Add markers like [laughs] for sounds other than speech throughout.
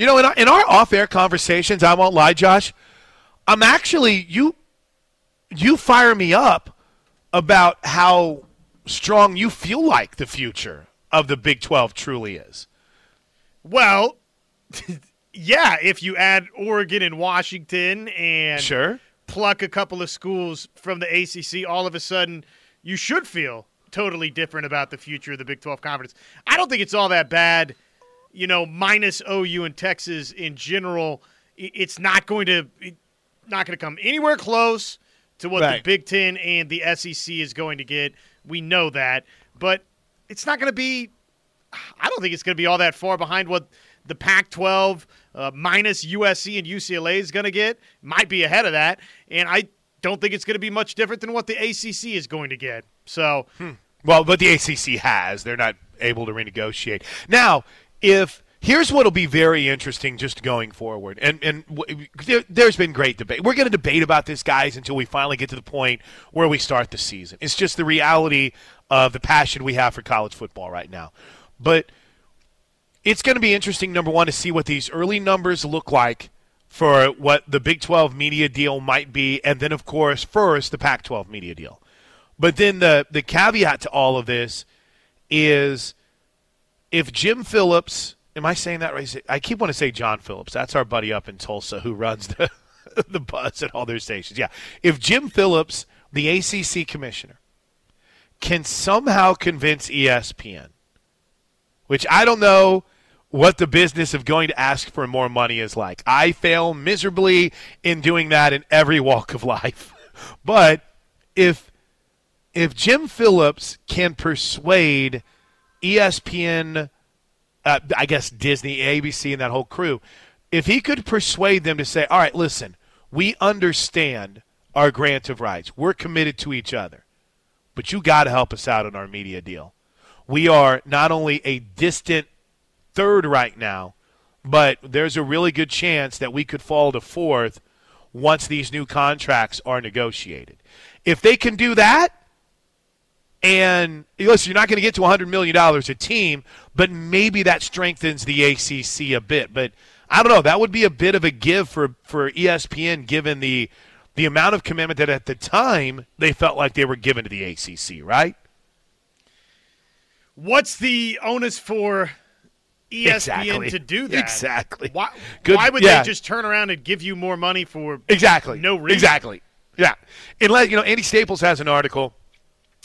You know, in our, in our off-air conversations, I won't lie, Josh. I'm actually you. You fire me up about how strong you feel like the future of the Big 12 truly is. Well, [laughs] yeah, if you add Oregon and Washington and sure. pluck a couple of schools from the ACC, all of a sudden you should feel totally different about the future of the Big 12 conference. I don't think it's all that bad. You know, minus OU and Texas in general, it's not going to not going to come anywhere close to what right. the Big 10 and the SEC is going to get. We know that, but it's not going to be I don't think it's going to be all that far behind what the Pac 12 uh, minus USC and UCLA is going to get. Might be ahead of that. And I don't think it's going to be much different than what the ACC is going to get. So. Hmm. Well, but the ACC has. They're not able to renegotiate. Now, if. Here's what'll be very interesting just going forward, and and there, has been great debate. We're going to debate about this, guys, until we finally get to the point where we start the season. It's just the reality of the passion we have for college football right now. But it's going to be interesting, number one, to see what these early numbers look like for what the Big 12 media deal might be, and then, of course, first, the Pac 12 media deal. But then the, the caveat to all of this is if Jim Phillips, am I saying that right? I keep wanting to say John Phillips. That's our buddy up in Tulsa who runs the, [laughs] the buzz at all their stations. Yeah. If Jim Phillips, the ACC commissioner, can somehow convince ESPN which I don't know what the business of going to ask for more money is like. I fail miserably in doing that in every walk of life. [laughs] but if if Jim Phillips can persuade ESPN, uh, I guess Disney, ABC, and that whole crew, if he could persuade them to say, all right, listen, we understand our grant of rights. We're committed to each other. But you got to help us out on our media deal we are not only a distant third right now, but there's a really good chance that we could fall to fourth once these new contracts are negotiated. If they can do that, and listen, you're not going to get to $100 million a team, but maybe that strengthens the ACC a bit. But I don't know. That would be a bit of a give for, for ESPN given the, the amount of commitment that at the time they felt like they were given to the ACC, right? What's the onus for ESPN exactly. to do that? Exactly. Why, Good, why would yeah. they just turn around and give you more money for exactly no reason? Exactly. Yeah. Unless you know, Andy Staples has an article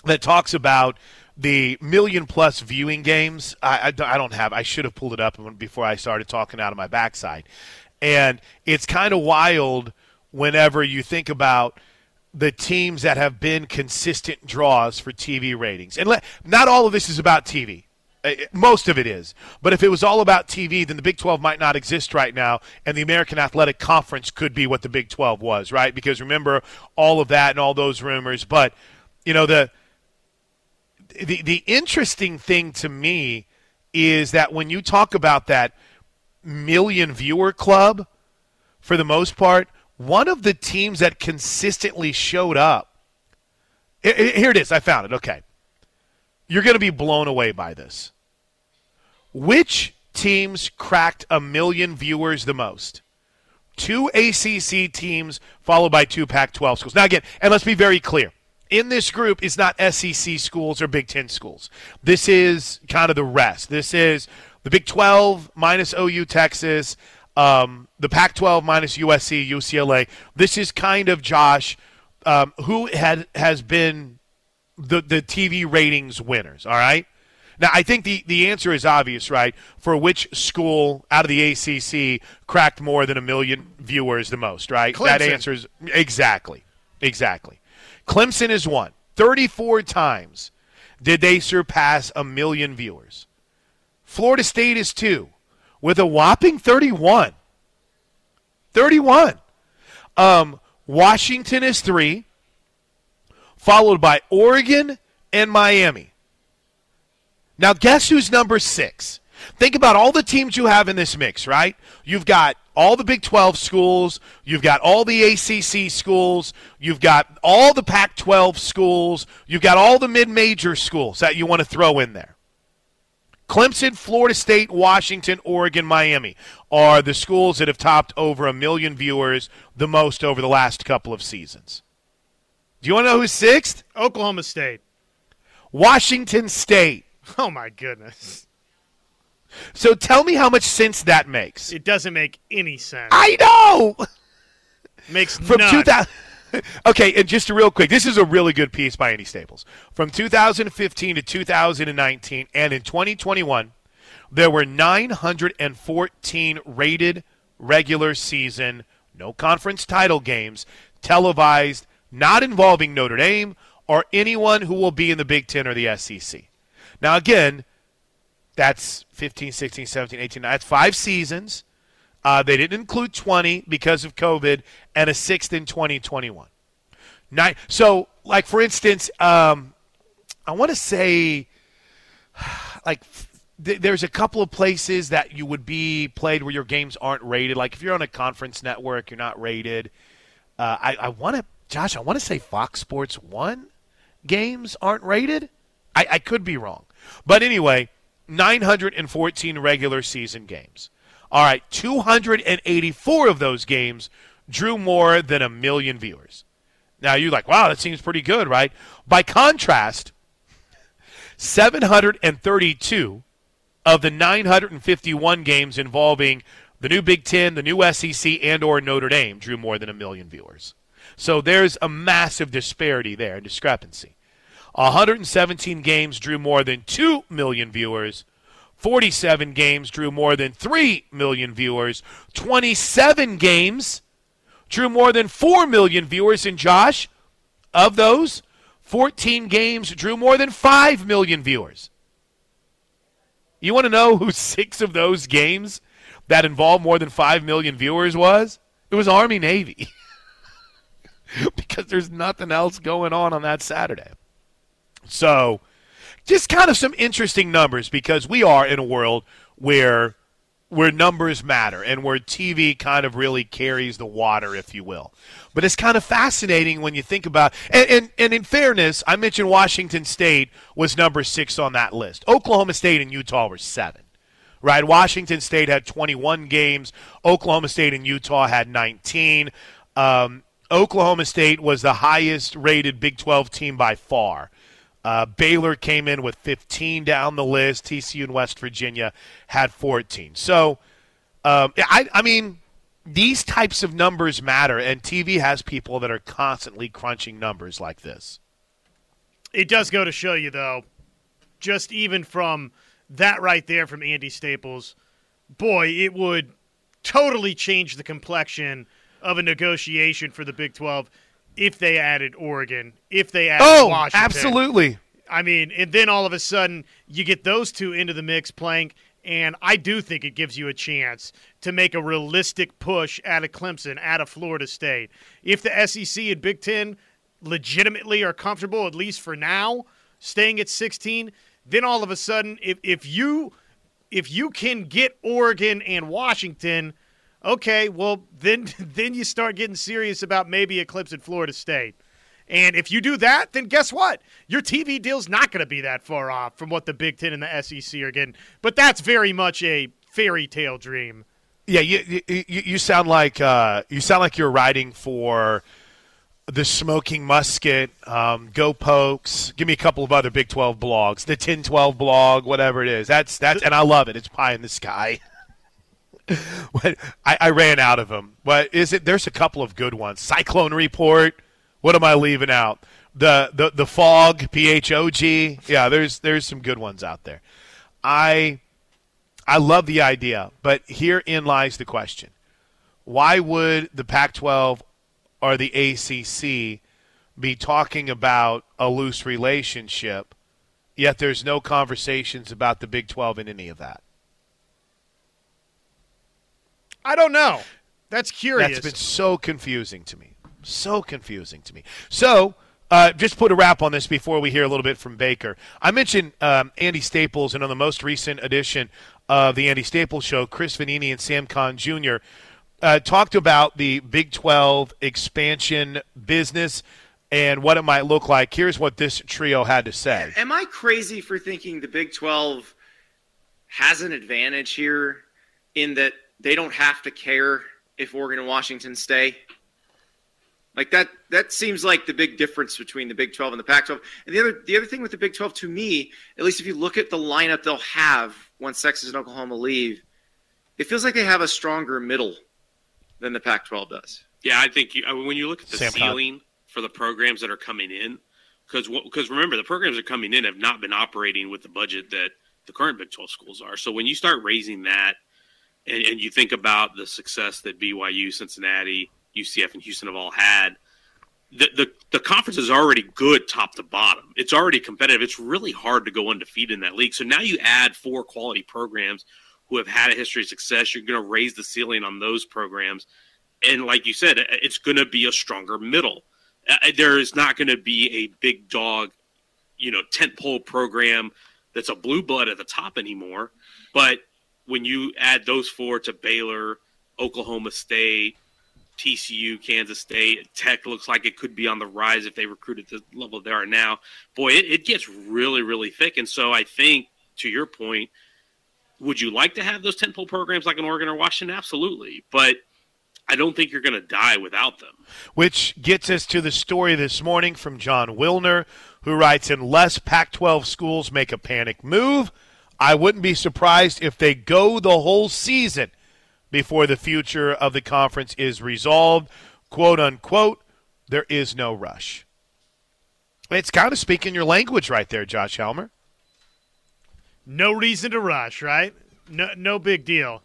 that talks about the million plus viewing games. I, I, I don't have. I should have pulled it up before I started talking out of my backside, and it's kind of wild whenever you think about the teams that have been consistent draws for TV ratings. And let, not all of this is about TV. Uh, most of it is. But if it was all about TV, then the Big 12 might not exist right now, and the American Athletic Conference could be what the Big 12 was, right? Because remember all of that and all those rumors. But, you know, the the, the interesting thing to me is that when you talk about that million viewer club, for the most part, one of the teams that consistently showed up. Here it is. I found it. Okay. You're going to be blown away by this. Which teams cracked a million viewers the most? Two ACC teams, followed by two Pac 12 schools. Now, again, and let's be very clear in this group is not SEC schools or Big Ten schools. This is kind of the rest. This is the Big 12 minus OU Texas, um, the Pac 12 minus USC, UCLA. This is kind of Josh, um, who had has been the, the TV ratings winners, all right? Now, I think the, the answer is obvious, right? For which school out of the ACC cracked more than a million viewers the most, right? Clemson. That answer is exactly. Exactly. Clemson is one. 34 times did they surpass a million viewers. Florida State is two with a whopping 31. 31. Um, Washington is three, followed by Oregon and Miami. Now, guess who's number six? Think about all the teams you have in this mix, right? You've got all the Big 12 schools, you've got all the ACC schools, you've got all the Pac 12 schools, you've got all the mid major schools that you want to throw in there. Clemson, Florida State, Washington, Oregon, Miami are the schools that have topped over a million viewers the most over the last couple of seasons. Do you want to know who's sixth? Oklahoma State. Washington State. Oh my goodness. So tell me how much sense that makes. It doesn't make any sense. I know. Makes From none. 2000 [laughs] Okay, and just real quick, this is a really good piece by Andy Staples. From 2015 to 2019 and in 2021, there were 914 rated regular season, no conference title games televised, not involving Notre Dame or anyone who will be in the Big 10 or the SEC. Now again, that's 15, 16, 17, 18. That's five seasons. Uh, they didn't include 20 because of COVID and a sixth in 2021. Nine, so, like, for instance, um, I want to say, [sighs] like, th- there's a couple of places that you would be played where your games aren't rated. Like, if you're on a conference network, you're not rated. Uh, I, I want to, Josh, I want to say Fox Sports 1 games aren't rated. I, I could be wrong. But anyway, 914 regular season games. All right, 284 of those games drew more than a million viewers. Now you're like, wow, that seems pretty good, right? By contrast, 732 of the 951 games involving the new Big Ten, the new SEC, and or Notre Dame drew more than a million viewers. So there's a massive disparity there, discrepancy. 117 games drew more than 2 million viewers. 47 games drew more than 3 million viewers. 27 games drew more than 4 million viewers. And Josh, of those, 14 games drew more than 5 million viewers. You want to know who six of those games that involved more than 5 million viewers was? It was Army Navy. [laughs] because there's nothing else going on on that Saturday. So, just kind of some interesting numbers because we are in a world where where numbers matter and where TV kind of really carries the water, if you will. But it's kind of fascinating when you think about and, and, and in fairness, I mentioned Washington State was number six on that list. Oklahoma State and Utah were seven. Right? Washington State had 21 games. Oklahoma State and Utah had 19. Um, Oklahoma State was the highest rated Big 12 team by far. Uh, Baylor came in with 15 down the list. TCU and West Virginia had 14. So, um, I, I mean, these types of numbers matter, and TV has people that are constantly crunching numbers like this. It does go to show you, though, just even from that right there from Andy Staples, boy, it would totally change the complexion of a negotiation for the Big 12 if they added Oregon, if they added Oh, Washington. absolutely. I mean, and then all of a sudden you get those two into the mix playing, and I do think it gives you a chance to make a realistic push out of Clemson, out of Florida State. If the SEC and Big Ten legitimately are comfortable, at least for now, staying at 16, then all of a sudden, if, if you if you can get Oregon and Washington, okay, well then [laughs] then you start getting serious about maybe Clemson Florida State. And if you do that, then guess what? Your TV deal's not going to be that far off from what the Big Ten and the SEC are getting. But that's very much a fairy tale dream. Yeah, you you, you sound like uh, you sound like you're writing for the Smoking Musket, um, Go Pokes. Give me a couple of other Big Twelve blogs, the 1012 blog, whatever it is. That's that's and I love it. It's pie in the sky. [laughs] [laughs] I, I ran out of them. But is it? There's a couple of good ones. Cyclone Report. What am I leaving out? The the the fog. P H O G. Yeah, there's there's some good ones out there. I I love the idea, but herein lies the question: Why would the Pac-12 or the ACC be talking about a loose relationship, yet there's no conversations about the Big 12 in any of that? I don't know. That's curious. That's been so confusing to me. So confusing to me. So, uh, just put a wrap on this before we hear a little bit from Baker. I mentioned um, Andy Staples, and on the most recent edition of the Andy Staples Show, Chris Vannini and Sam Khan Jr. Uh, talked about the Big 12 expansion business and what it might look like. Here's what this trio had to say. Am I crazy for thinking the Big 12 has an advantage here in that they don't have to care if Oregon and Washington stay. Like that that seems like the big difference between the Big 12 and the Pac-12. And the other the other thing with the Big 12 to me, at least if you look at the lineup they'll have once Texas and Oklahoma leave, it feels like they have a stronger middle than the Pac-12 does. Yeah, I think you, I mean, when you look at the Sam ceiling for the programs that are coming in, because because remember the programs that are coming in have not been operating with the budget that the current Big 12 schools are. So when you start raising that, and, and you think about the success that BYU, Cincinnati, UCF, and Houston have all had, the, the, the conference is already good top to bottom. It's already competitive. It's really hard to go undefeated in that league. So now you add four quality programs who have had a history of success. You're going to raise the ceiling on those programs. And like you said, it's going to be a stronger middle. Uh, there is not going to be a big dog, you know, tentpole program that's a blue blood at the top anymore. But when you add those four to Baylor, Oklahoma State, TCU, Kansas State, Tech looks like it could be on the rise if they recruit at the level they are now. Boy, it, it gets really, really thick. And so I think, to your point, would you like to have those tentpole programs like in Oregon or Washington? Absolutely. But I don't think you're going to die without them. Which gets us to the story this morning from Jon Wilner, who writes Unless Pac 12 schools make a panic move, I wouldn't be surprised if they go the whole season before the future of the conference is resolved. Quote unquote, there is no rush. It's kind of speaking your language right there, Josh Helmer. No reason to rush, right? No, no big deal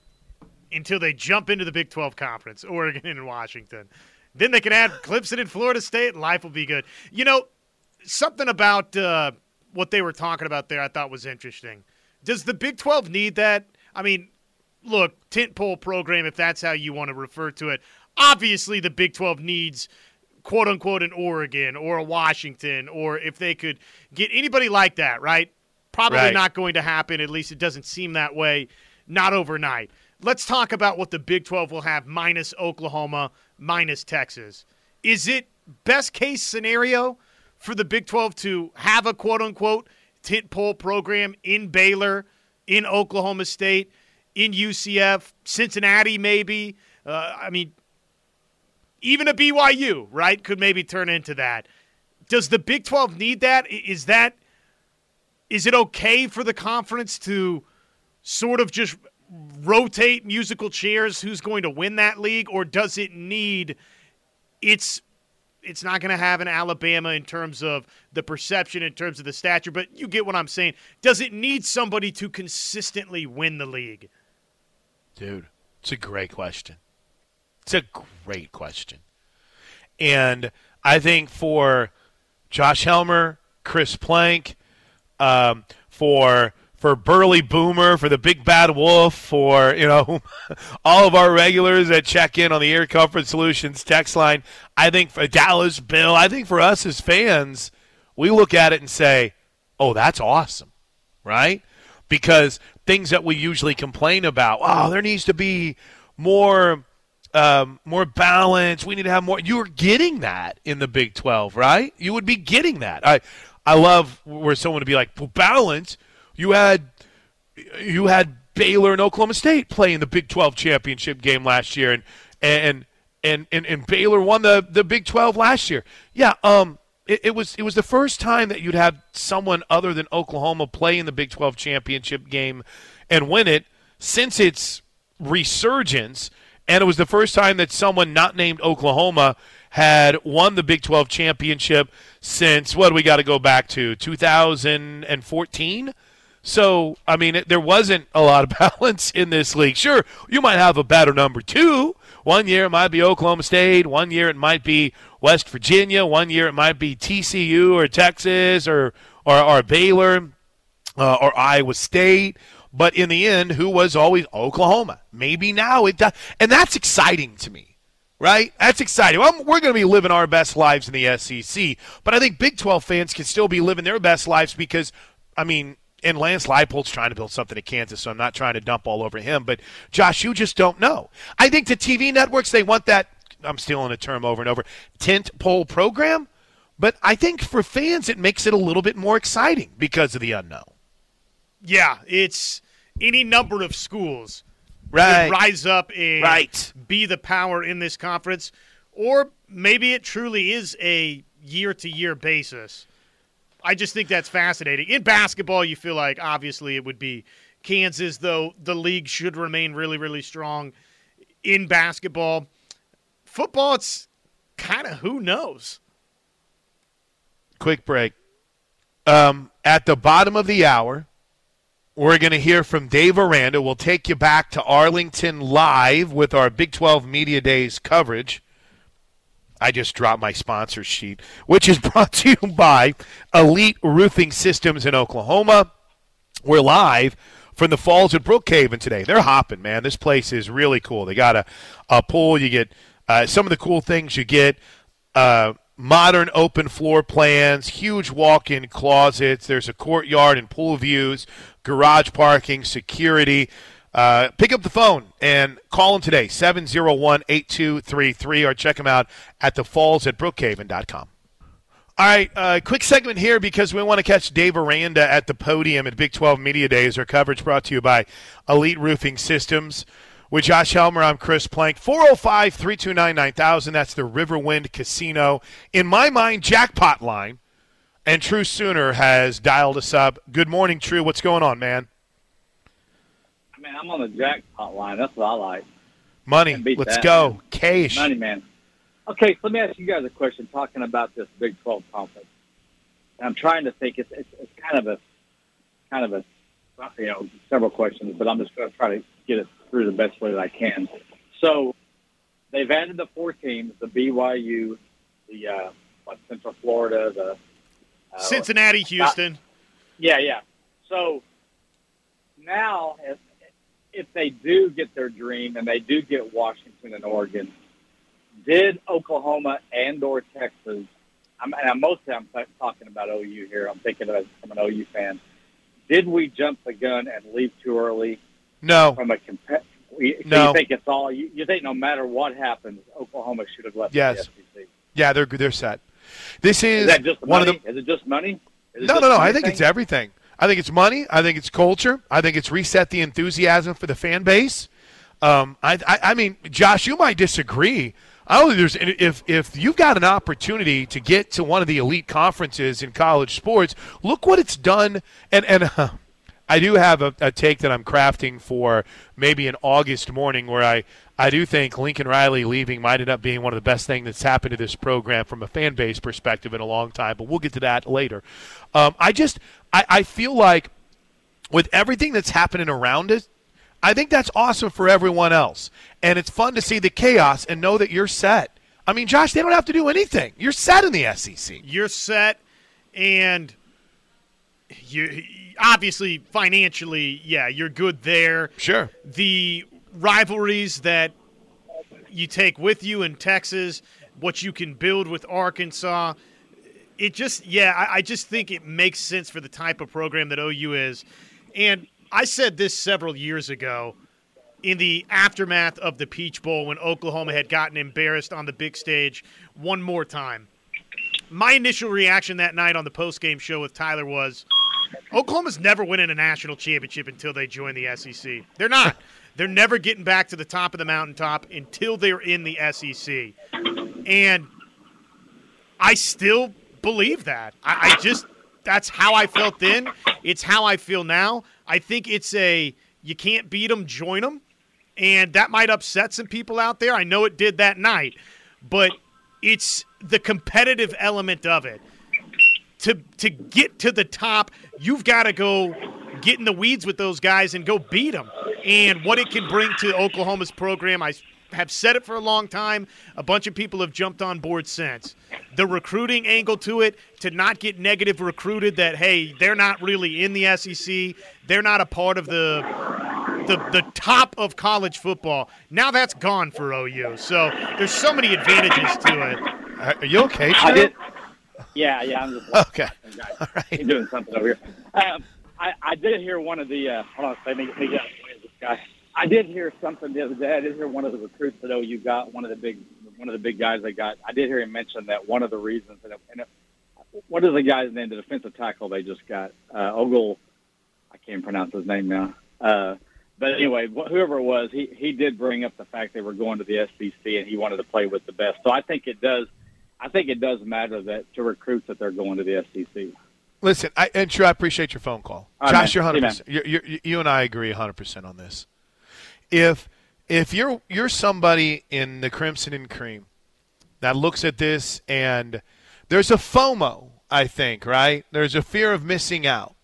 until they jump into the Big 12 conference, Oregon and Washington. Then they can add Clemson and Florida State, life will be good. You know, something about uh, what they were talking about there I thought was interesting. Does the Big 12 need that? I mean, look, tentpole program, if that's how you want to refer to it. Obviously, the Big 12 needs quote unquote an Oregon or a Washington, or if they could get anybody like that, right? Probably right. not going to happen. At least it doesn't seem that way. Not overnight. Let's talk about what the Big 12 will have minus Oklahoma, minus Texas. Is it best case scenario for the Big 12 to have a quote unquote tentpole program in Baylor, in Oklahoma State? in UCF, Cincinnati, maybe. Uh, I mean, even a BYU, right, could maybe turn into that. Does the Big 12 need that? Is that is it okay for the conference to sort of just rotate musical chairs who's going to win that league or does it need its it's not going to have an Alabama in terms of the perception, in terms of the stature, but you get what I'm saying. Does it need somebody to consistently win the league? Dude, it's a great question. It's a great question. And I think for Josh Helmer, Chris Plank, um, for for Burley Boomer, for the Big Bad Wolf, for you know [laughs] all of our regulars that check in on the Air Comfort Solutions text line. I think for Dallas Bill, I think for us as fans, we look at it and say, "Oh, that's awesome," right? Because things that we usually complain about. Oh, there needs to be more um, more balance. We need to have more. You're getting that in the Big 12, right? You would be getting that. I I love where someone would be like, well, balance. You had you had Baylor and Oklahoma State play in the Big 12 championship game last year, and and and and, and Baylor won the the Big 12 last year. Yeah. Um it, it, was it was the first time that you'd have someone other than Oklahoma play in the Big 12 championship game and win it since its resurgence, and it was the first time that someone not named Oklahoma had won the Big 12 championship since what do we got to go back to 2014. So, I mean, it, there wasn't a lot of [laughs] balance in this league. Sure, you might have a better number two. One year it might be Oklahoma State. One year it might be West Virginia. One year it might be TCU or Texas or or, or Baylor uh, or Iowa State. But in the end, who was always Oklahoma? Maybe now it does, and that's exciting to me, right? That's exciting. Well, we're going to be living our best lives in the SEC, but I think Big 12 fans can still be living their best lives because, I mean, and Lance Leipold's trying to build something at Kansas, so I'm not trying to dump all over him. But Josh, you just don't know. I think the TV networks they want that I'm stealing a term over and over, tent pole program. But I think for fans, it makes it a little bit more exciting because of the unknown. Yeah, it's any number of schools right. rise up and right. be the power in this conference, or maybe it truly is a year to year basis. I just think that's fascinating. In basketball, you feel like obviously it would be Kansas, though the league should remain really, really strong in basketball. Football, it's kind of who knows. Quick break. Um, at the bottom of the hour, we're going to hear from Dave Aranda. We'll take you back to Arlington live with our Big 12 Media Days coverage. I just dropped my sponsor sheet, which is [laughs] brought to you by Elite Roofing Systems in Oklahoma. We're live from the Falls at Brookhaven today. They're hopping, man. This place is really cool. They got a, a pool. You get uh, some of the cool things you get. Uh, modern open floor plans, huge walk-in closets. There's a courtyard and pool views, garage parking, security. Uh, pick up the phone and call them today, 701-8233, or check them out at the falls at brookhaven.com. All right, uh, quick segment here because we want to catch Dave Aranda at the podium at Big 12 Media Days. Our coverage brought to you by Elite Roofing Systems. With Josh Helmer, I'm Chris Plank. 405 329 9000. That's the Riverwind Casino. In my mind, jackpot line. And True Sooner has dialed us up. Good morning, True. What's going on, man? Man, I'm on the jackpot line. That's what I like. Money. Let's that, go. Man. Cash. Money, man. Okay, so let me ask you guys a question talking about this Big 12 conference. I'm trying to think. It's, it's, it's kind of a, kind of a, you know, several questions, but I'm just going to try to get it through the best way that I can. So they've added the four teams: the BYU, the uh, what, Central Florida, the uh, Cincinnati, Houston. yeah, yeah. So now, if, if they do get their dream and they do get Washington and Oregon, did Oklahoma and or Texas, I'm, and mostly I'm talking about OU here. I'm thinking of from an OU fan. Did we jump the gun and leave too early? No. From a comp- so no. you think it's all you, you, think no matter what happens, Oklahoma should have left yes. the SEC. Yeah, they're they're set. This is, is that just one money? of the. Is it just money? no, no, no. I think it's everything. I think it's money. I think it's culture. I think it's reset the enthusiasm for the fan base. Um, I, I, I mean, Josh, you might disagree. I don't think there's if if you've got an opportunity to get to one of the elite conferences in college sports, look what it's done. And and uh, I do have a, a, take that I'm crafting for maybe an August morning where I, I do think Lincoln Riley leaving might end up being one of the best things that's happened to this program from a fan base perspective in a long time, but we'll get to that later. Um, I just I, I feel like with everything that's happening around us, I think that's awesome for everyone else. And it's fun to see the chaos and know that you're set. I mean, Josh, they don't have to do anything. You're set in the SEC. You're set, and you obviously financially, yeah, you're good there. Sure. The rivalries that you take with you in Texas, what you can build with Arkansas, it just, yeah, I, I just think it makes sense for the type of program that OU is. And I said this several years ago in the aftermath of the Peach Bowl when Oklahoma had gotten embarrassed on the big stage one more time. My initial reaction that night on the post-game show with Tyler was – Oklahoma's never winning a national championship until they join the SEC. They're not. They're never getting back to the top of the mountaintop until they're in the SEC. And I still believe that. I, I just that's how I felt then. It's how I feel now. I think it's a you can't beat them, join them, and that might upset some people out there. I know it did that night, but it's the competitive element of it to to get to the top, you've got to go get in the weeds with those guys and go beat them. And what it can bring to Oklahoma's program, I have said it for a long time. A bunch of people have jumped on board since. The recruiting angle to it, to not get negative recruited that hey, they're not really in the SEC, they're not a part of the the the top of college football. Now that's gone for OU. So there's so many advantages to it. Are you okay? I did. Yeah, yeah. I'm just [laughs] okay. [laughs] All right. He's doing something over here. Um, I, I did hear one of the. Uh, hold on, let me, let me get this guy. I did hear something the other day. I did hear one of the recruits that OU got one of the big one of the big guys they got. I did hear him mention that one of the reasons. And, it, and it, what is the guy's name? The defensive tackle they just got, uh, Ogle. I can't pronounce his name now. Uh, but anyway, whoever it was, he he did bring up the fact they were going to the SEC and he wanted to play with the best. So I think it does. I think it does matter that to recruits that they're going to the SEC. Listen, I, and sure, I appreciate your phone call, All Josh. Right, you're 100. percent you you and I agree 100 percent on this. If if you're you're somebody in the Crimson and Cream that looks at this and there's a FOMO, I think, right? There's a fear of missing out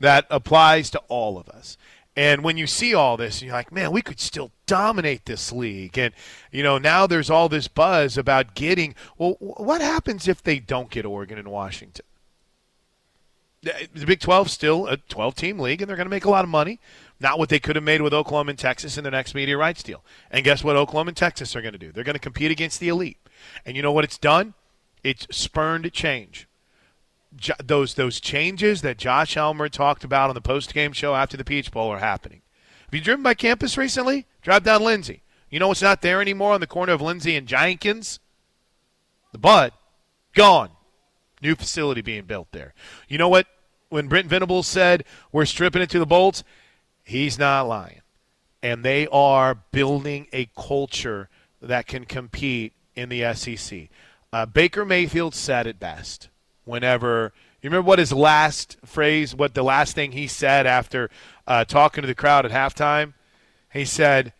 that applies to all of us. And when you see all this, you're like, man, we could still dominate this league. And, you know, now there's all this buzz about getting. Well, what happens if they don't get Oregon and Washington? The Big 12 still a 12 team league, and they're going to make a lot of money. Not what they could have made with Oklahoma and Texas in their next media rights deal. And guess what Oklahoma and Texas are going to do? They're going to compete against the elite. And you know what it's done? It's spurned change. Those those changes that Josh Helmer talked about on the post game show after the Peach Bowl are happening. Have you driven by campus recently? Drive down Lindsey. You know what's not there anymore on the corner of Lindsey and Jenkins? The Bud. Gone. New facility being built there. You know what? When Brent Venables said we're stripping it to the bolts, he's not lying. And they are building a culture that can compete in the SEC. Uh, Baker Mayfield said it best whenever you remember what his last phrase, what the last thing he said after uh, talking to the crowd at halftime? He said,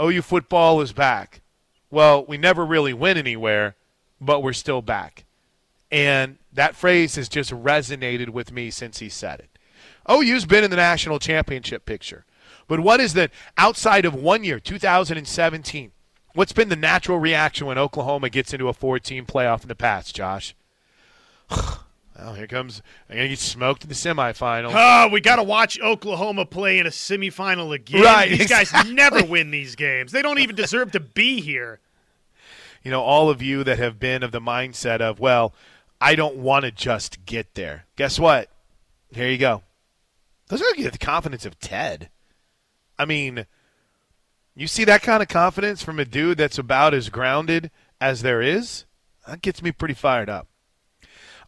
OU football is back. Well, we never really went anywhere, but we're still back. And that phrase has just resonated with me since he said it. Oh, OU's been in the national championship picture. But what is the outside of one year, 2017? What's been the natural reaction when Oklahoma gets into a four-team playoff in the past, Josh? [sighs] Well, here comes. I'm gonna get smoked in the semifinal. Oh, ah, we got to watch Oklahoma play in a semifinal again. Right, these exactly. guys never win these games. They don't even deserve to be here. You know, all of you that have been of the mindset of, well, I don't want to just get there. Guess what? Here you go. Those are the confidence of Ted. I mean, you see that kind of confidence from a dude that's about as grounded as there is. That gets me pretty fired up.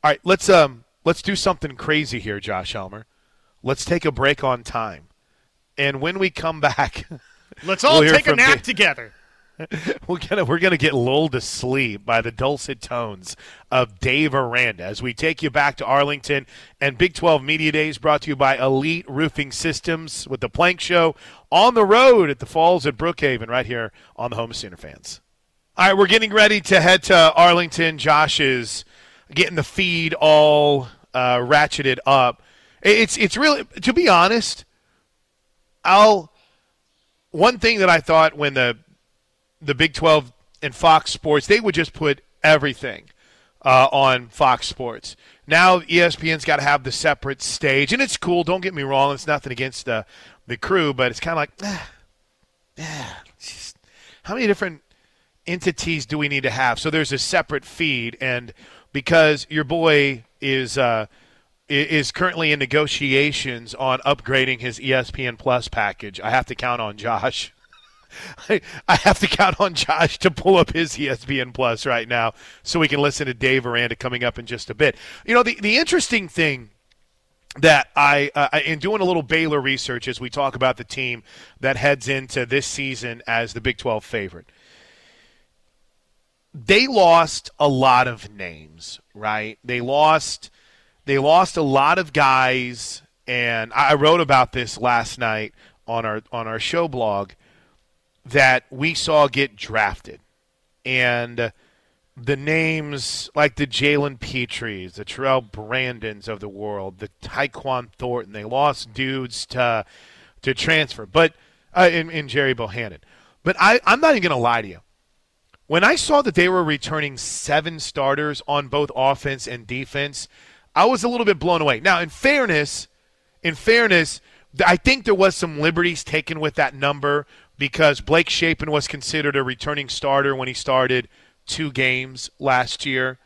All right, let's um let's do something crazy here, Josh Helmer. Let's take a break on time, and when we come back, let's [laughs] all we'll take a nap together. [laughs] we're gonna we're gonna get lulled to sleep by the dulcet tones of Dave Aranda as we take you back to Arlington and Big 12 Media Days brought to you by Elite Roofing Systems with the Plank Show on the road at the Falls at Brookhaven right here on the Home Center fans. All right, we're getting ready to head to Arlington. Josh is getting the feed all uh, ratcheted up. It's it's really to be honest. I'll one thing that I thought when the the Big Twelve and Fox Sports they would just put everything uh, on Fox Sports. Now ESPN's got to have the separate stage, and it's cool. Don't get me wrong; it's nothing against the the crew, but it's kind of like, ah, ah, just, how many different entities do we need to have? So there's a separate feed, and because your boy is uh, is currently in negotiations on upgrading his ESPN Plus package. I have to count on Josh. [laughs] I, I have to count on Josh to pull up his ESPN Plus right now so we can listen to Dave Aranda coming up in just a bit. You know, the, the interesting thing that I, uh, in doing a little Baylor research as we talk about the team that heads into this season as the Big 12 favorite – they lost a lot of names, right? They lost they lost a lot of guys and I wrote about this last night on our on our show blog that we saw get drafted. And the names like the Jalen Pitres, the Terrell Brandons of the world, the Tyquan Thornton, they lost dudes to to transfer, but uh, in, in Gerry Bohanon. But I, I'm not even going to lie to you. When I saw that they were returning seven starters on both offense and defense, I was a little bit blown away. Now, in fairness, in fairness, I think there was some liberties taken with that number because Blake Shapen was considered a returning starter when he started two games last year,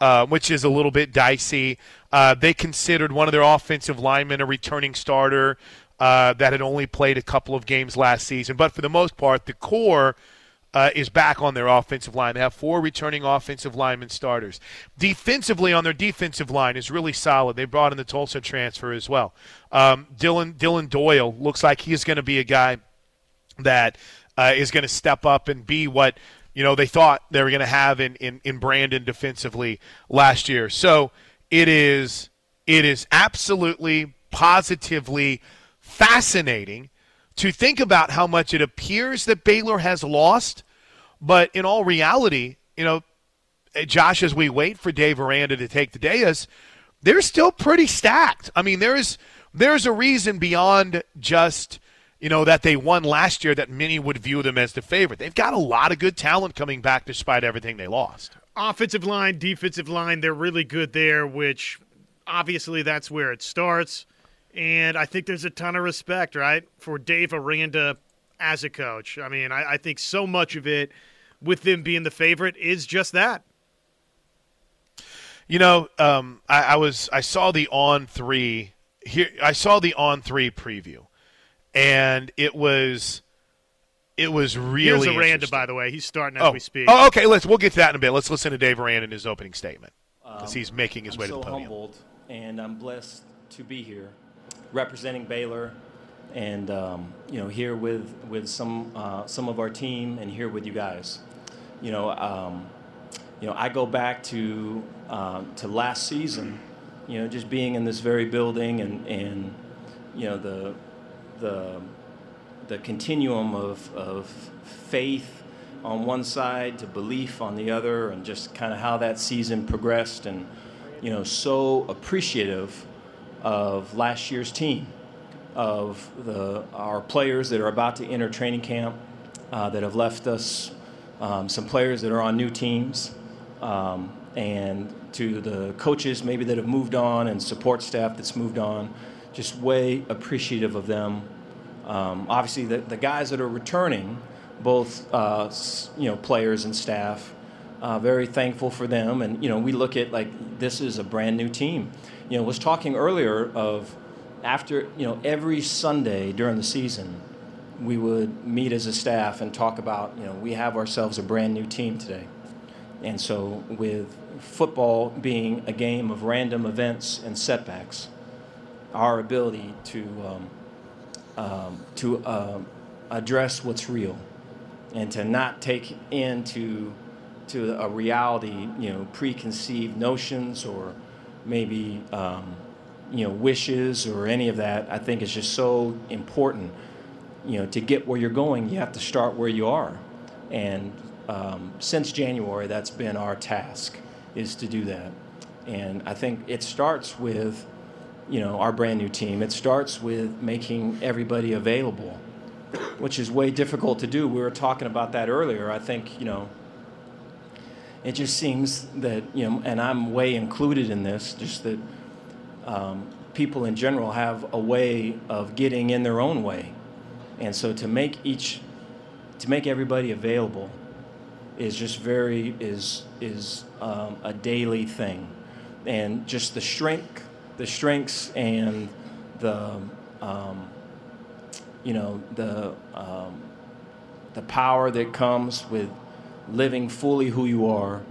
uh, which is a little bit dicey. Uh, they considered one of their offensive linemen a returning starter uh, that had only played a couple of games last season, but for the most part, the core – uh, is back on their offensive line. They have four returning offensive linemen starters. Defensively, on their defensive line is really solid. They brought in the Tulsa transfer as well. Um, Dylan Dillon Doyle looks like he's going to be a guy that uh, is going to step up and be what you know they thought they were going to have in, in, in Brandon defensively last year. So it is it is absolutely positively fascinating to think about how much it appears that Baylor has lost, but in all reality, you know, Josh, as we wait for Dave Aranda to take the dais, they're still pretty stacked. I mean, there's there's a reason beyond just you know that they won last year that many would view them as the favorite. They've got a lot of good talent coming back despite everything they lost. Offensive line, defensive line, they're really good there, which obviously that's where it starts. And I think there's a ton of respect, right, for Dave Aranda as a coach. I mean, I, I think so much of it with them being the favorite is just that. You know, um, I, I, was I saw the on three here. I saw the on three preview, and it was it was really. Here's Aranda, by the way. He's starting as oh. we speak. Oh, okay. Let's we'll get to that in a bit. Let's listen to Dave Aranda in his opening statement because um, he's making his I'm way so to the podium. humbled, and I'm blessed to be here representing Baylor, and um, you know here with with some uh, some of our team, and here with you guys. You know, um, you know, I go back to uh, to last season. You know, just being in this very building, and and you know the the the continuum of of faith on one side to belief on the other, and just kind of how that season progressed, and you know, so appreciative of last year's team, of the, our players that are about to enter training camp, uh, that have left us, um, some players that are on new teams, um, and to the coaches maybe that have moved on and support staff that's moved on. Just way appreciative of them. Um, obviously, the, the guys that are returning, both uh, you know players and staff, uh, very thankful for them. And you know, we look at like this is a brand new team you know, was talking earlier of after, you know, every Sunday during the season, we would meet as a staff and talk about, you know, we have ourselves a brand new team today. And so, with football being a game of random events and setbacks, our ability to um, um, to uh, address what's real and to not take into to a reality, you know, preconceived notions or maybe um, you know wishes or any of that. I think is just so important. You know, to get where you're going, you have to start where you are, and um, since January, that's been our task is to do that. And I think it starts with, you know, our brand new team. It starts with making everybody available, which is way difficult to do. We were talking about that earlier. I think, you know, it just seems that you know, and I'm way included in this, just that um, people in general have a way of getting in their own way, and so to make each, to make everybody available, is just very is is um, a daily thing, and just the strength, the strengths and the um, you know the um, the power that comes with living fully who you are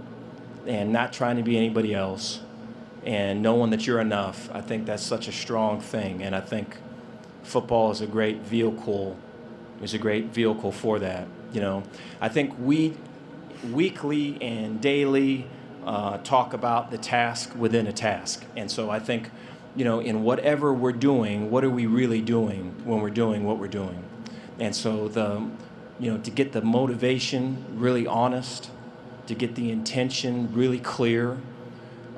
and not trying to be anybody else and knowing that you're enough. I think that's such a strong thing. And I think football is a great vehicle, is a great vehicle for that. You know, I think we weekly and daily uh, talk about the task within a task. And so I think, you know, in whatever we're doing, what are we really doing when we're doing what we're doing? And so the you know, to get the motivation really honest, to get the intention really clear,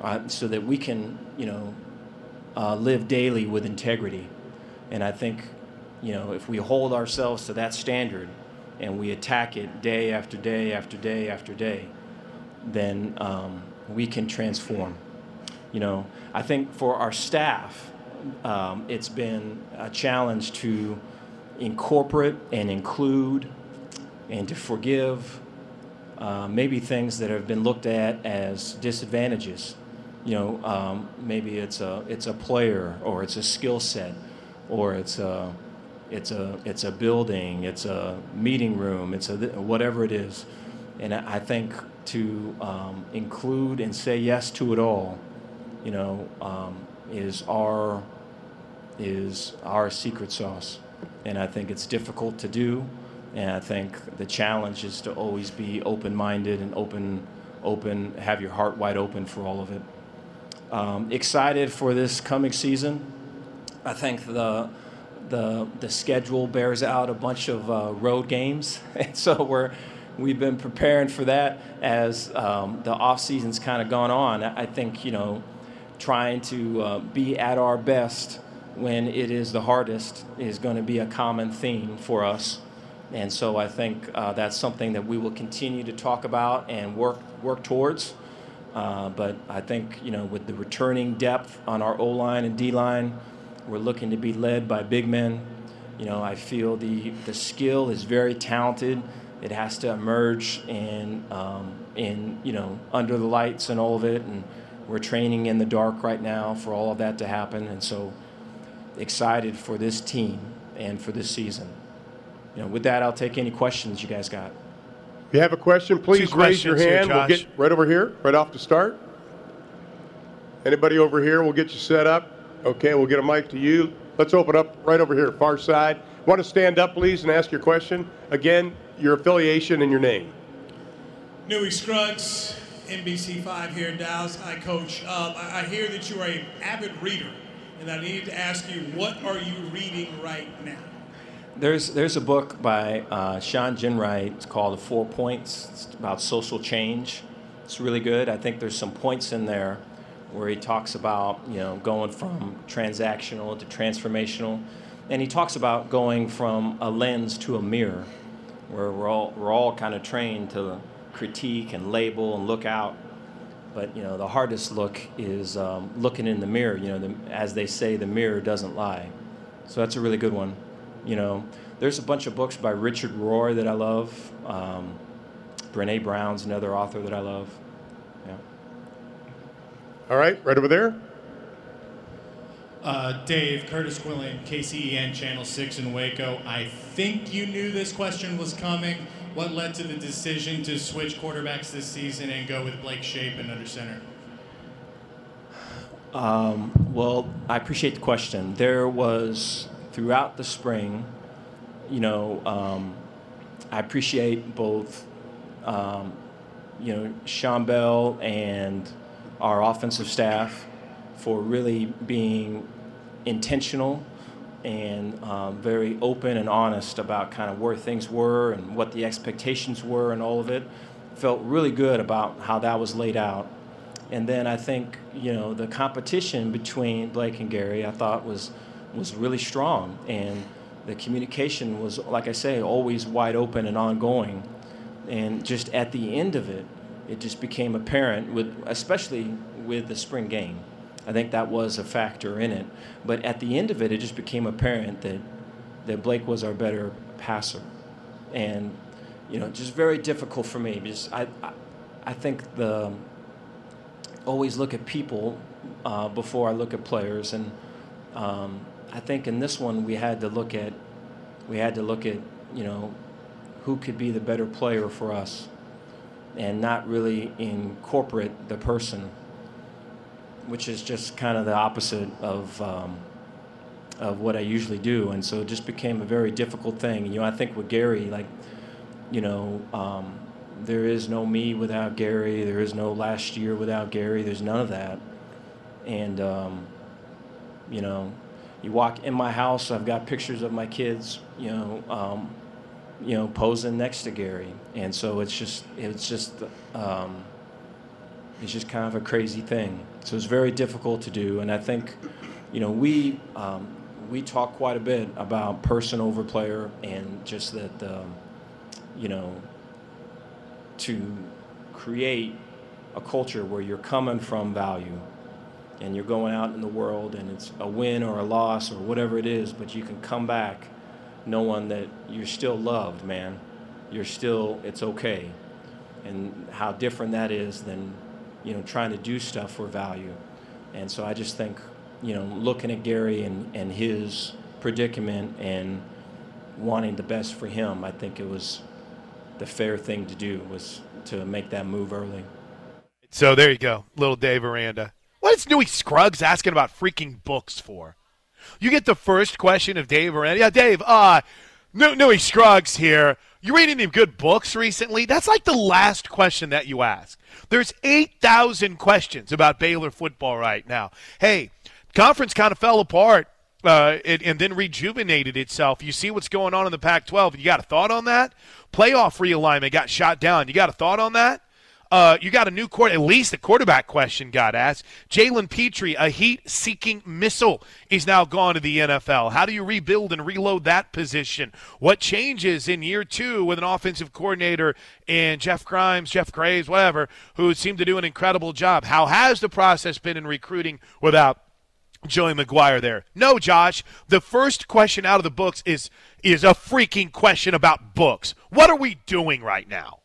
uh, so that we can, you know, uh, live daily with integrity. And I think, you know, if we hold ourselves to that standard and we attack it day after day after day after day, then um, we can transform. You know, I think for our staff, um, it's been a challenge to incorporate and include and to forgive uh, maybe things that have been looked at as disadvantages. You know, um, maybe it's a it's a player or it's a skill set or it's a it's a it's a building, it's a meeting room, it's a whatever it is, and I think to um, include and say yes to it all, you know, um, is our is our secret sauce, and I think it's difficult to do, and I think the challenge is to always be open-minded and open, open, have your heart wide open for all of it. Um, excited for this coming season. I think the the the schedule bears out a bunch of uh, road games, [laughs] and so we're we've been preparing for that as um, the off season's kind of gone on. I think you know, trying to uh, be at our best when it is the hardest is going to be a common theme for us, and so I think uh, that's something that we will continue to talk about and work work towards. Uh, but I think you know, with the returning depth on our O line and D line we're looking to be led by big men. You know, I feel the, the skill is very talented. It has to emerge in, um, in, you know, under the lights and all of it. And we're training in the dark right now for all of that to happen. And so excited for this team and for this season. You know, with that, I'll take any questions you guys got. If you have a question, please raise your hand. Here, we'll get right over here, right off the start. Anybody over here, we'll get you set up. Okay, we'll get a mic to you. Let's open up right over here, far side. Want to stand up, please, and ask your question? Again, your affiliation and your name. Newy Scruggs, NBC5 here in Dallas. Hi, Coach. Um, I, I, hear that you are an avid reader, and I need to ask you, what are you reading right now? There's, there's a book by uh, Shawn Ginwright. It's called The Four Pivots. It's about social change. It's really good. I think there's some points in there where he talks about you know going from transactional to transformational, and he talks about going from a lens to a mirror, where we're all we're all kind of trained to critique and label and look out, but you know the hardest look is um, looking in the mirror. You know, the, as they say, the mirror doesn't lie. So that's a really good one. You know, there's a bunch of books by Richard Rohr that I love. Um, Brene Brown's another author that I love. Yeah. All right, right over there. Uh, Dave, Curtis Quillen, KCEN Channel 6 in Waco. I think you knew this question was coming. What led to the decision to switch quarterbacks this season and go with Blake Shapen under center? Um, well, I appreciate the question. There was, throughout the spring, you know, um, I appreciate both, um, you know, Shawn Bell and our offensive staff for really being intentional and um, very open and honest about kind of where things were and what the expectations were and all of it. Felt really good about how that was laid out. And then I think you know the competition between Blake and Gerry I thought was was really strong and the communication was like I say always wide open and ongoing. And just at the end of it, it just became apparent with especially with the spring game. I think that was a factor in it. But at the end of it, it just became apparent that that Blake was our better passer, and you know, just very difficult for me. Because I I, I think the always look at people uh, before I look at players, and um, I think in this one we had to look at we had to look at you know who could be the better player for us and not really incorporate the person, which is just kind of the opposite of um, of what I usually do. And so it just became a very difficult thing. You know, I think with Gerry, like, you know, um, there is no me without Gerry. There is no last year without Gerry. There's none of that. And um, you know, you walk in my house. I've got pictures of my kids. You know um, you know, posing next to Gerry, and so it's just it's just um, it's just kind of a crazy thing. So it's very difficult to do, and I think, you know, we um, we talk quite a bit about person over player, and just that, um, you know, to create a culture where you're coming from value and you're going out in the world and it's a win or a loss or whatever it is, but you can come back knowing that you're still loved, man. You're still, it's okay. And how different that is than, you know, trying to do stuff for value. And so I just think, you know, looking at Gerry and, and his predicament and wanting the best for him, I think it was the fair thing to do was to make that move early. So there you go, little Dave Aranda. What is Newy Scruggs asking about freaking books for? You get the first question of Dave Aranda. Yeah, Dave, uh, Newy Scruggs here. You read any good books recently? That's like the last question that you ask. There's 8,000 questions about Baylor football right now. Hey, conference kind of fell apart uh, and, and, then rejuvenated itself. You see what's going on in the Pac 12. You got a thought on that? Playoff realignment got shot down. You got a thought on that? Uh, you got a new court, at least the quarterback question got asked. Jalen Pitre, a heat seeking missile, is now gone to the NFL. How do you rebuild and reload that position? What changes in year two with an offensive coordinator and Jeff Grimes, Jeff Graves, whatever, who seem to do an incredible job? How has the process been in recruiting without Joey McGuire there. No, Josh. The first question out of the books is is a freaking question about books. What are we doing right now?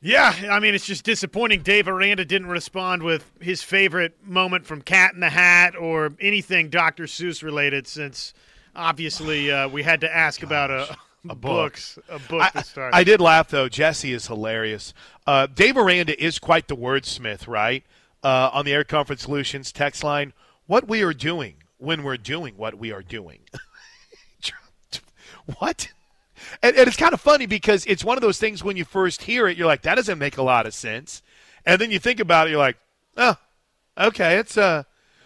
Yeah, I mean it's just disappointing. Dave Aranda didn't respond with his favorite moment from Cat in the Hat or anything Dr. Seuss related, since obviously uh, we had to ask about a, [laughs] a book. books a book I, to start. I did laugh though. Jesse is hilarious. Uh, Dave Aranda is quite the wordsmith, right? uh, on the Air Comfort Solutions text line what we are doing when we're doing what we are doing. [laughs] what? And, and, it's kind of funny because it's one of those things when you first hear it, you're like, that doesn't make a lot of sense. And then you think about it, you're like, oh, okay, it's a. Uh,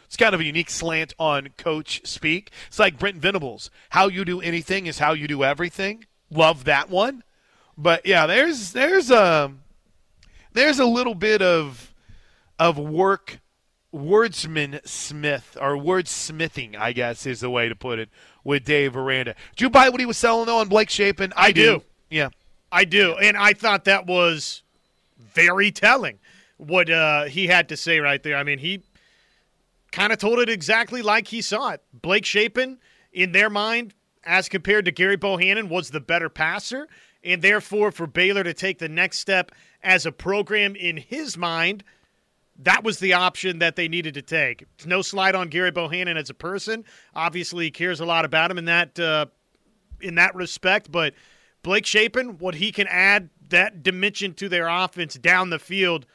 it's kind of a unique slant on coach speak. It's like Brent Venables. How you do anything is how you do everything. Love that one. But yeah, there's there's a um, there's a little bit of of work wordsman smith or wordsmithing, I guess is the way to put it, with Dave Aranda. Did you buy what he was selling though on Blake Shapen? I, I do. do. Yeah. I do. And I thought that was very telling what uh, he had to say right there. I mean, he kind of told it exactly like he saw it. Blake Shapen, in their mind, as compared to Gerry Bohanon, was the better passer. And therefore, for Baylor to take the next step as a program in his mind – that was the option that they needed to take. No slide on Gerry Bohanon as a person. Obviously, he cares a lot about him in that uh, in that respect. But Blake Shapen, what he can add that dimension to their offense down the field,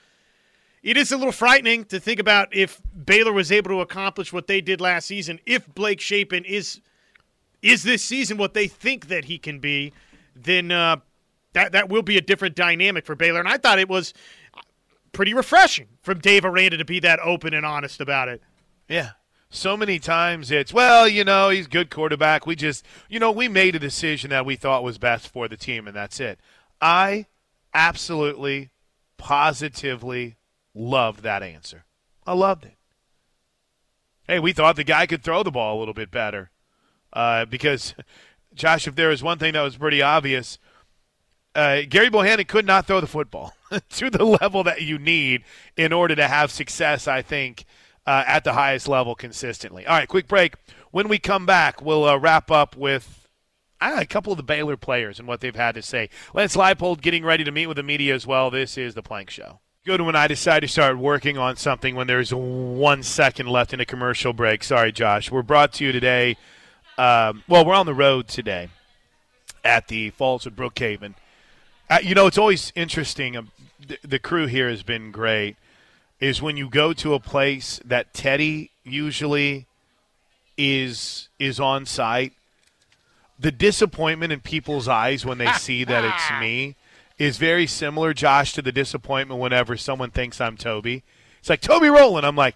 it is a little frightening to think about if Baylor was able to accomplish what they did last season. If Blake Shapen is is this season what they think that he can be, then uh, that that will be a different dynamic for Baylor. And I thought it was pretty refreshing from Dave Aranda to be that open and honest about it. Yeah. So many times it's, well, you know, he's good quarterback. We just, you know, we made a decision that we thought was best for the team, and that's it. I absolutely, positively loved that answer. I loved it. Hey, we thought the guy could throw the ball a little bit better. Uh, because, [laughs] Josh, if there was one thing that was pretty obvious, uh, Gerry Bohanon could not throw the football [laughs] to the level that you need in order to have success, I think, uh, at the highest level consistently. All right, quick break. When we come back, we'll uh, wrap up with a couple of the Baylor players and what they've had to say. Lance Leipold getting ready to meet with the media as well. This is the Plank Show. Good when I decide to start working on something when there's one second left in a commercial break. Sorry, Josh. We're brought to you today. Um, well, we're on the road today at the Falls of Brookhaven uh, you know, it's always interesting. Um, the, the crew here has been great. Is when you go to a place that Teddy usually is is on site, the disappointment in people's eyes when they see that it's [laughs] me is very similar, Josh, to the disappointment whenever someone thinks I'm Toby. It's like Toby Rowland. I'm like,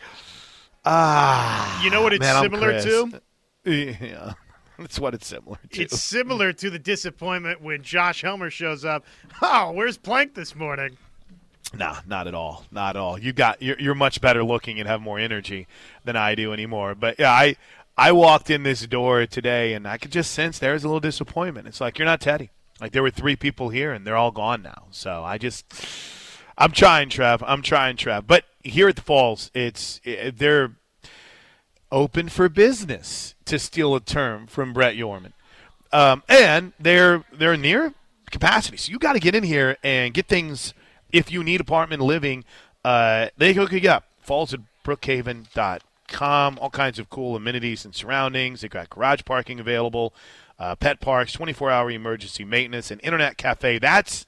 ah. You know what it's man, similar to? [laughs] Yeah. That's what it's similar to. It's similar to the disappointment when Josh Helmer shows up. [laughs] Oh, where's Plank this morning? Nah, not at all. Not at all. You got you're, you're much better looking and have more energy than I do anymore. But yeah, I I walked in this door today and I could just sense there's a little disappointment. It's like you're not Teddy. Like there were three people here and they're all gone now. So I just I'm trying, Trev. I'm trying, Trev. But here at the Falls, it's it, they're open for business, to steal a term from Brett Yormark. Um, and they're they're near capacity, so you got to get in here and get things. If you need apartment living, uh, they hook you up. Falls at brookhaven.com. All kinds of cool amenities and surroundings. They've got garage parking available, uh, pet parks, 24-hour emergency maintenance, and internet cafe. That's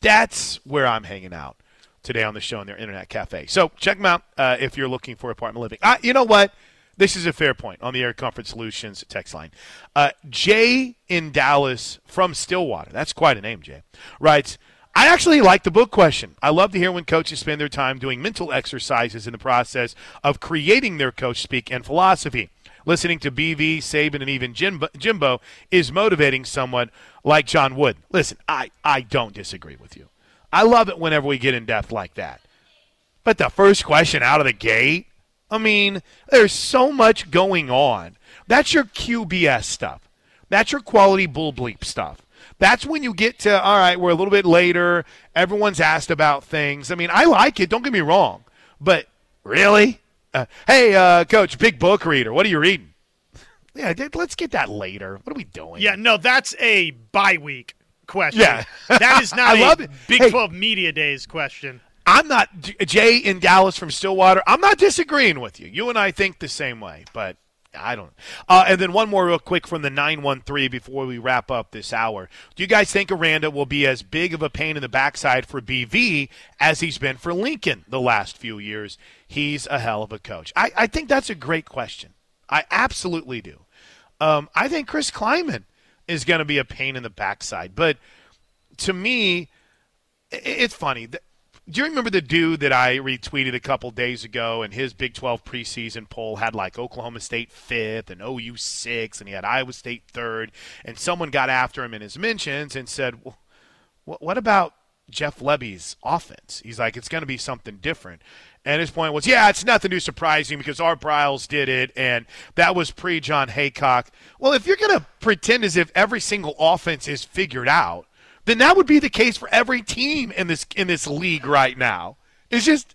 that's where I'm hanging out today on the show in their internet cafe. So check them out uh, if you're looking for apartment living. Uh, you know what? This is a fair point on the Air Comfort Solutions text line. Uh, Jay in Dallas from Stillwater, that's quite a name, Jay, writes, I actually like the book question. I love to hear when coaches spend their time doing mental exercises in the process of creating their coach speak and philosophy. Listening to BV, Saban, and even Jimbo, Jimbo is motivating someone like John Wood. Listen, I, I don't disagree with you. I love it whenever we get in depth like that. But the first question out of the gate, I mean, there's so much going on. That's your QBS stuff. That's your quality bull bleep stuff. That's when you get to, all right, we're a little bit later. Everyone's asked about things. I mean, I like it. Don't get me wrong. But really? Uh, hey, uh, coach, big book reader. What are you reading? [laughs] yeah, let's get that later. What are we doing? Yeah, no, that's a bye week question. Yeah. [laughs] that is not [laughs] I love it. Big hey, 12 Media Days question. I'm not Jay in Dallas from Stillwater. I'm not disagreeing with you. You and I think the same way, but I don't. Uh, and then one more real quick from the 913 before we wrap up this hour. Do you guys think Aranda will be as big of a pain in the backside for BV as he's been for Lincoln the last few years? He's a hell of a coach. I, I think that's a great question. I absolutely do. Um, I think Chris Klieman is going to be a pain in the backside. But to me, it's funny. Do you remember the dude that I retweeted a couple days ago and his Big 12 preseason poll had like Oklahoma State fifth and OU sixth and he had Iowa State third and someone got after him in his mentions and said, well, what about Jeff Lebby's offense? He's like, it's going to be something different. And his point was, yeah, it's nothing too surprising because Art Briles did it, and that was pre John Haycock. Well, if you're going to pretend as if every single offense is figured out, then that would be the case for every team in this in this league right now. It's just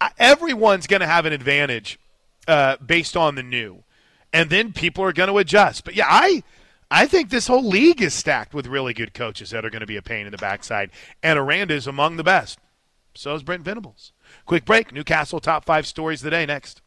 uh, everyone's going to have an advantage uh, based on the new, and then people are going to adjust. But yeah, I I think this whole league is stacked with really good coaches that are going to be a pain in the backside, and Aranda is among the best. So is Brent Venables. Quick break. Newcastle top five stories of the day next.